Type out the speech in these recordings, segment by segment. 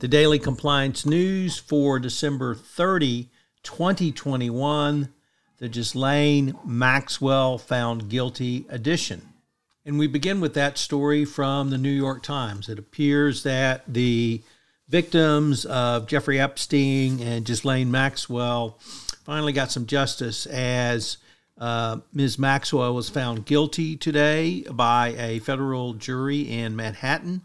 The Daily Compliance News for December 30, 2021, the Ghislaine Maxwell Found Guilty edition. And we begin with that story from the New York Times. It appears that the victims of Jeffrey Epstein and Ghislaine Maxwell finally got some justice as uh, Ms. Maxwell was found guilty today by a federal jury in Manhattan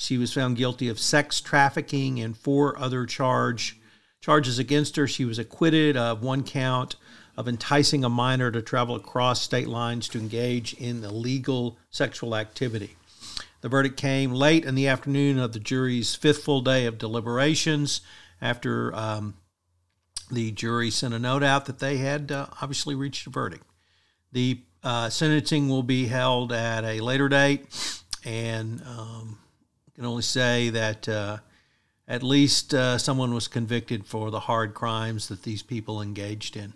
she was found guilty of sex trafficking and four other charge charges against her. She was acquitted of one count of enticing a minor to travel across state lines to engage in illegal sexual activity. The verdict came late in the afternoon of the jury's fifth full day of deliberations after um, the jury sent a note out that they had uh, obviously reached a verdict. The uh, sentencing will be held at a later date, and um, can only say that uh, at least uh, someone was convicted for the hard crimes that these people engaged in.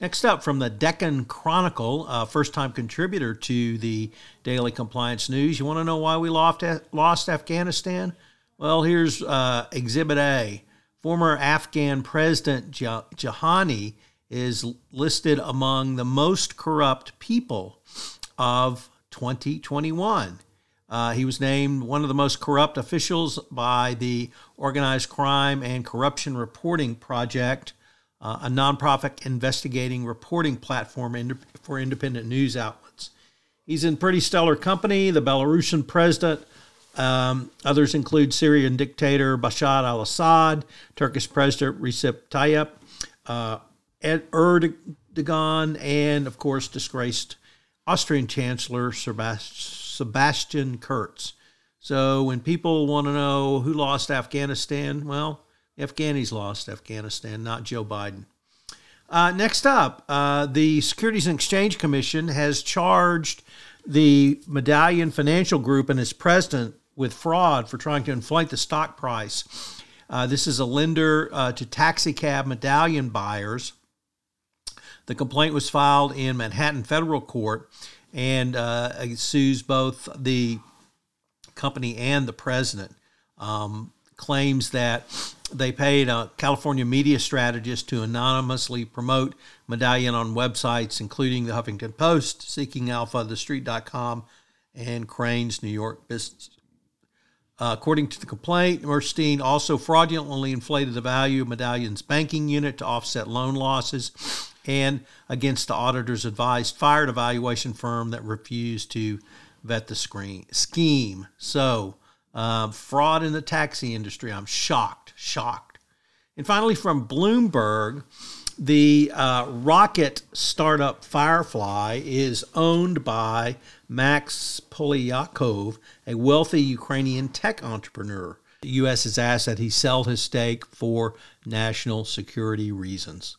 Next up, from the Deccan Chronicle, uh, first time contributor to the Daily Compliance News. You want to know why we lost, lost Afghanistan? Well, here's uh, Exhibit A. Former Afghan President Ghani is listed among the most corrupt people of 2021. Uh, he was named one of the most corrupt officials by the Organized Crime and Corruption Reporting Project, uh, a nonprofit investigating reporting platform for independent news outlets. He's in pretty stellar company. The Belarusian president, um, others include Syrian dictator Bashar al Assad, Turkish President Recep Tayyip, uh, Erdogan, and of course, disgraced Austrian Chancellor Sebastian. Kurz. So when people want to know who lost Afghanistan, well, Afghanis lost Afghanistan, not Joe Biden. Uh, next up, uh, the Securities and Exchange Commission has charged the Medallion Financial Group and its president with fraud for trying to inflate the stock price. Uh, this is a lender uh, to taxicab medallion buyers. The complaint was filed in Manhattan federal court, and uh, sues both the company and the president. Um, claims that they paid a California media strategist to anonymously promote Medallion on websites, including the Huffington Post, Seeking Alpha, TheStreet.com, and Crain's New York Business. Uh, according to the complaint, Murstein also fraudulently inflated the value of Medallion's banking unit to offset loan losses and against the auditor's advice, fired a valuation firm that refused to vet the screen, scheme. So, uh, fraud in the taxi industry. I'm shocked, shocked. And finally, from Bloomberg, the uh, rocket startup Firefly is owned by Max Polyakov, a wealthy Ukrainian tech entrepreneur. The U.S. has asked that he sell his stake for national security reasons